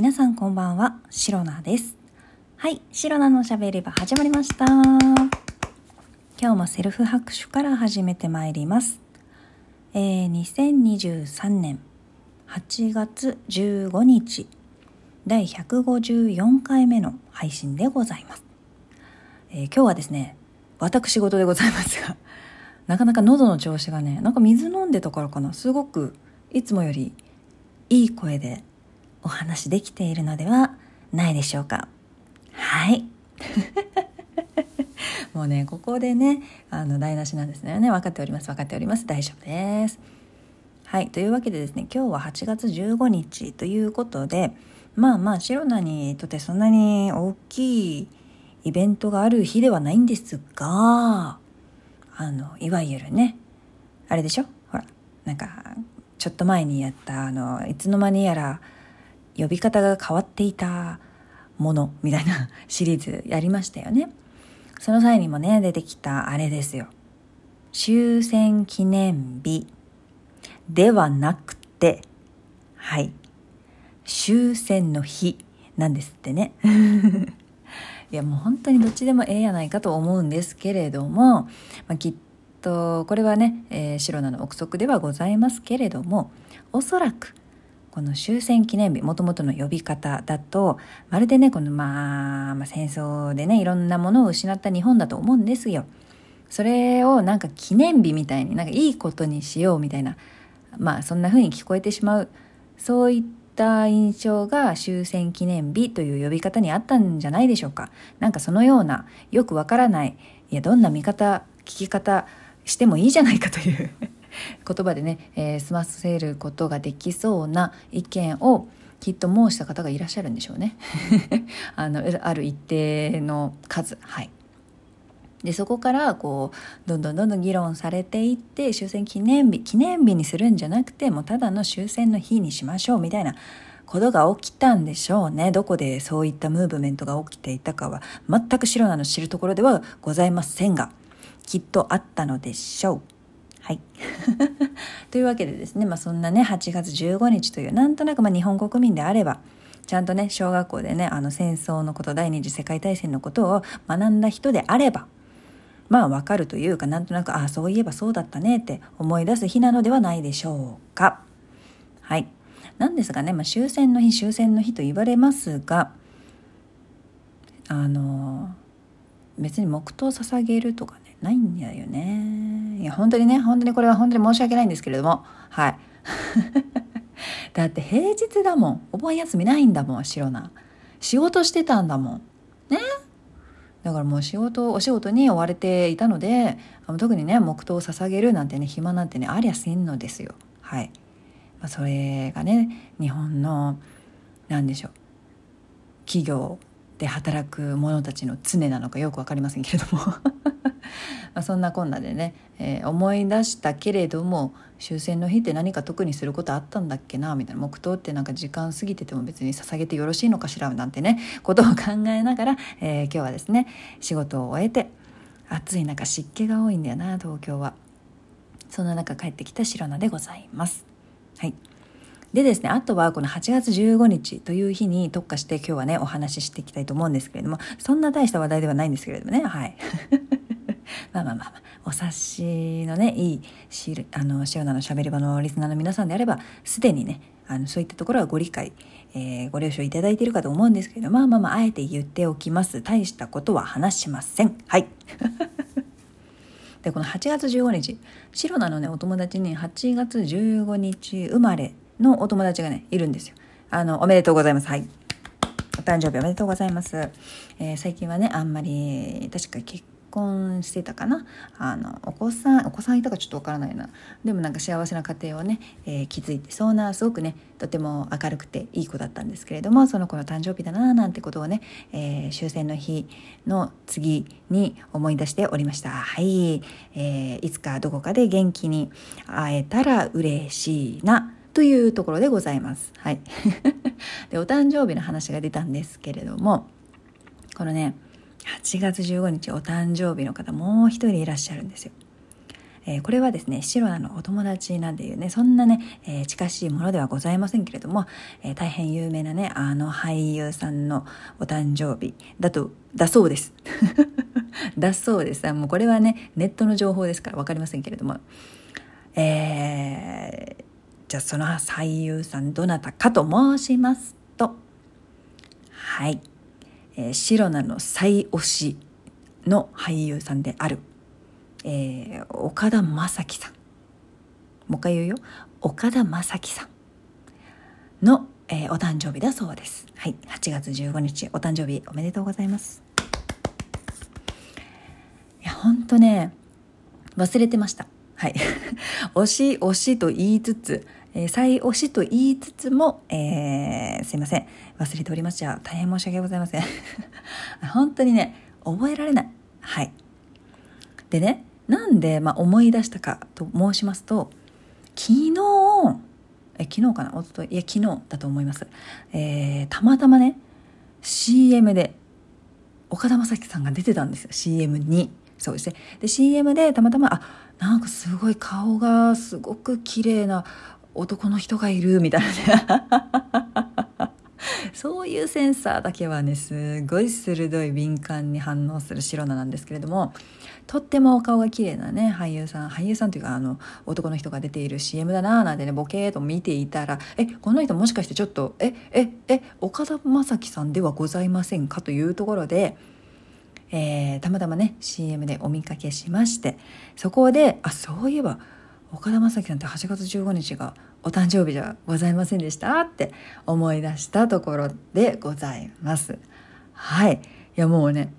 皆さんこんばんは、シロナです。はい、シロナのしゃべり場始まりました。今日もセルフ拍手から始めてまいります。えー、2023年8月15日、第154回目の配信でございます。えー、今日はですね、私事でございますが、なかなか喉の調子がね、なんか水飲んでたからかな、すごくいつもよりいい声でお話できているのではないでしょうか。はい。もうね、ここでね、あの、台無しなんですね。分かっております。分かっております。大丈夫です。はい。というわけでですね、今日は8月15日ということで、まあまあ、シロナにとってそんなに大きいイベントがある日ではないんですが、あの、いわゆるね、あれでしょ？ほら、なんか、ちょっと前にやったあのいつの間にやら呼び方が変わっていたものみたいな シリーズやりましたよね。その際にもね出てきたあれですよ。終戦記念日ではなくてはい。終戦の日なんですってね。いやもう本当にどっちでもええやないかと思うんですけれども、まあ、きっとこれはね、えー、白菜の憶測ではございますけれどもおそらくこの終戦記念日もともとの呼び方だとまるでねこの、まあ、まあ戦争でねいろんなものを失った日本だと思うんですよ。それをなんか記念日みたいになんかいいことにしようみたいなまあそんな風に聞こえてしまうそういった印象が終戦記念日という呼び方にあったんじゃないでしょうか。なんかそのようなよくわからないいやどんな見方聞き方してもいいじゃないかという言葉でね、えー、済ませることができそうな意見をきっと申した方がいらっしゃるんでしょうね。あのある一定の数。はい。でそこからこうどんどんどんどん議論されていって終戦記念日記念日にするんじゃなくてもうただの終戦の日にしましょうみたいなことが起きたんでしょうね。どこでそういったムーブメントが起きていたかは全く白なの知るところではございませんがきっとあったのでしょう。はい。というわけでですね、まあ、そんなね、8月15日という、なんとなくまあ日本国民であれば、ちゃんとね、小学校でね、あの戦争のこと、第二次世界大戦のことを学んだ人であれば、まあわかるというか、なんとなく、ああ、そういえばそうだったねって思い出す日なのではないでしょうか。はい。なんですがね、まあ、終戦の日、終戦の日と言われますが、あの、別に黙祷を捧げるとかね、ないんだよねいや本当にね本当にこれは本当に申し訳ないんですけれども。はい。だって平日だもん。お盆休みないんだもん白菜仕事してたんだもん。ね？だからもう仕事お仕事に追われていたので特にね黙祷を捧げるなんてね暇なんてねありゃせんのですよ。はい、まあ、それがね日本の何でしょう。企業で働く者たちの常なのかよく分かりませんけれども。まそんなこんなでね、えー、思い出したけれども終戦の日って何か特にすることあったんだっけなみたいな黙祷ってなんか時間過ぎてても別に捧げてよろしいのかしらなんてねことを考えながら、えー、今日はですね仕事を終えて暑い中湿気が多いんだよな東京は。そんな中帰ってきた白菜でございます。はい。でですね、あとはこの8月15日という日に特化して今日はね、お話ししていきたいと思うんですけれども、そんな大した話題ではないんですけれどもね、はい。まあまあまあ、まあお察しのね、いいしあの、塩菜のしゃべり場のリスナーの皆さんであれば、すでにね、あのそういったところはご理解、えー、ご了承いただいているかと思うんですけれどまあまあまああえて言っておきます。大したことは話しません。はい。でこの8月15日白菜のねお友達に8月15日生まれのお友達がねいるんですよ。あのおめでとうございます。はい。お誕生日おめでとうございます、えー、最近はねあんまり確か結婚してたかな。あのお子さんお子さんいたかちょっとわからないな。でもなんか幸せな家庭をね、えー、築いてそうなすごくねとても明るくていい子だったんですけれどもその子の誕生日だななんてことをね、えー、終戦の日の次に思い出しておりました。はい、えー、いつかどこかで元気に会えたら嬉しいな。というところでございます。はい。で、お誕生日の話が出たんですけれども、このね、8月15日お誕生日の方もう一人いらっしゃるんですよ。えー、これはですね、シロナのお友達なんていうね、そんなね、えー、近しいものではございませんけれども、えー、大変有名なね、あの俳優さんのお誕生日だと、だそうです。だそうです。もうこれはね、ネットの情報ですから分かりませんけれども、えー、じゃあその俳優さんどなたかと申しますと、はい、えー、シロナの最推しの俳優さんである。えー、岡田将生さん。もう一回言うよ。岡田将生さんの、えー、お誕生日だそうです。はい。8月15日お誕生日おめでとうございます。いやほんとね忘れてました。はい。推し推しと言いつつえー、再推しと言いつつも、えー、すいません。忘れておりました大変申し訳ございません。本当にね覚えられない。はい。でねなんで、まあ、思い出したかと申しますと昨日え昨日かな？おととい。いや昨日だと思います、えー、たまたまね CM で岡田将生さんが出てたんです。よ CM に。そうですね。で CM でたまたまあなんかすごい顔がすごく綺麗な男の人がいるみたいなね そういうセンサーだけはねすごい鋭い敏感に反応する白菜なんですけれどもとってもお顔が綺麗なね俳優さん俳優さんというかあの男の人が出ている CM だなーなんてねボケーと見ていたらえこの人もしかしてちょっとえええ岡田将生さんではございませんかというところで。えー、たまたまね CM でお見かけしましてそこであそういえば岡田将生さんって8月15日がお誕生日じゃございませんでしたって思い出したところでございます。はい。いやもうね、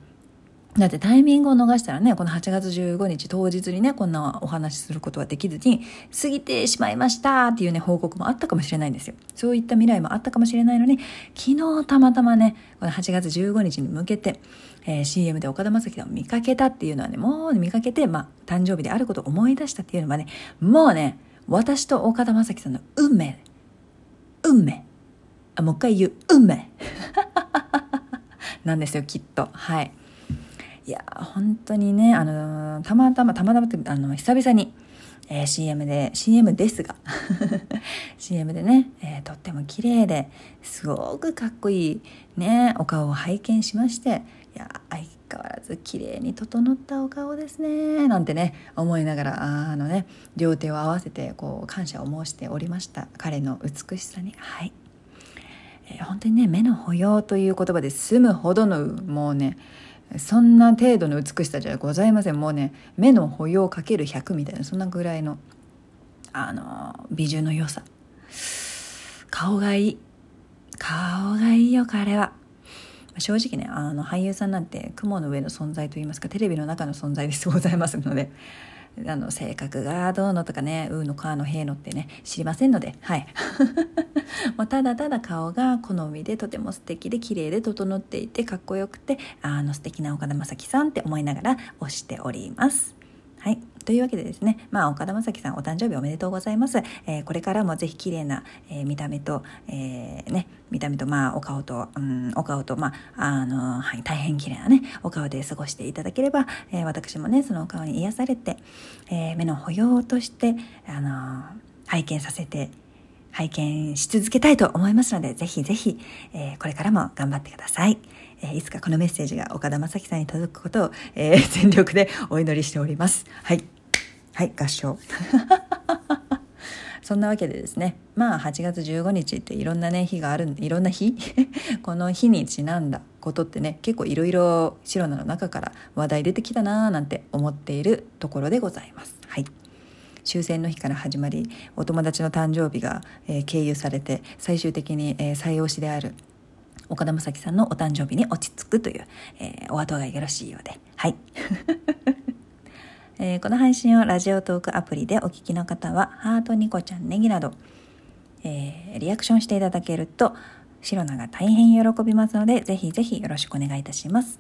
だってタイミングを逃したらね、この8月15日当日にね、こんなお話しすることはできずに、過ぎてしまいましたっていうね、報告もあったかもしれないんですよ。そういった未来もあったかもしれないのに、昨日たまたまね、この8月15日に向けて、えー、CM で岡田将生さんを見かけたっていうのはね、もう見かけて、まあ、誕生日であることを思い出したっていうのはね、もうね、私と岡田将生さんの運命、運命、あ、もう一回言う、運命 なんですよ、きっと。はい。いや本当にねあのたまたまたまたまってあの久々に、えー、CM で CM ですが CM でね、えー、とっても綺麗ですごくかっこいいねお顔を拝見しましていや相変わらず綺麗に整ったお顔ですねなんてね思いながらあのね両手を合わせてこう感謝を申しておりました彼の美しさに。はい、え、本当にね目の保養という言葉で済むほどのもうねそんな程度の美しさじゃございません。もうね目の保養かける100みたいなそんなぐらいのあの美獣の良さ。顔がいい。顔がいいよ彼は。正直ねあの俳優さんなんて雲の上の存在といいますかテレビの中の存在ですございますので。あの性格がどうのとかね「う」の「か」の「へ」のってね知りませんのではい もうただただ顔が好みでとても素敵で綺麗で整っていてかっこよくてあの素敵な岡田将生さんって思いながら推しております。はいというわけでですね、まあ、岡田将生さんお誕生日おめでとうございます。えー、これからもぜひ綺麗な、えー、見た目と、えー、ね、見た目と、まあ、お顔と、うん、お顔と、まあ、あの、はい、大変綺麗なね、お顔で過ごしていただければ、え私もね、そのお顔に癒されて、え目の保養として、あの拝見させて拝見し続けたいと思いますので、ぜひぜひ、えこれからも頑張ってください。えいつかこのメッセージが岡田将生さんに届くことを、えー、全力でお祈りしております。はい。はい、合唱。そんなわけでですね、まあ8月15日っていろんなね、日があるんで、いろんな日？この日にちなんだことってね、結構いろいろ白菜の中から話題出てきたなーなんて思っているところでございます。はい。終戦の日から始まりお友達の誕生日が、えー、経由されて最終的に、えー、採用しである岡田将生さんのお誕生日に落ち着くという、えー、お後がよろしいようではいえー、この配信をラジオトークアプリでお聞きの方はハートニコちゃんネギなど、えー、リアクションしていただけるとシロナが大変喜びますのでぜひぜひよろしくお願いいたします。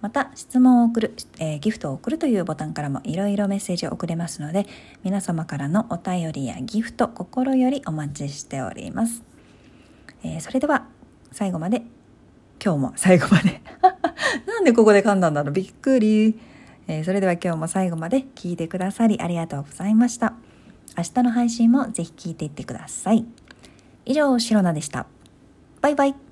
また質問を送る、えー、ギフトを送るというボタンからもいろいろメッセージを送れますので皆様からのお便りやギフト心よりお待ちしております、えー、それでは最後まで今日も最後まで。なんでここで噛んだんだろう。びっくり、えー、それでは今日も最後まで聞いてくださりありがとうございました。明日の配信もぜひ聞いていってください。以上シロナでした。バイバイ。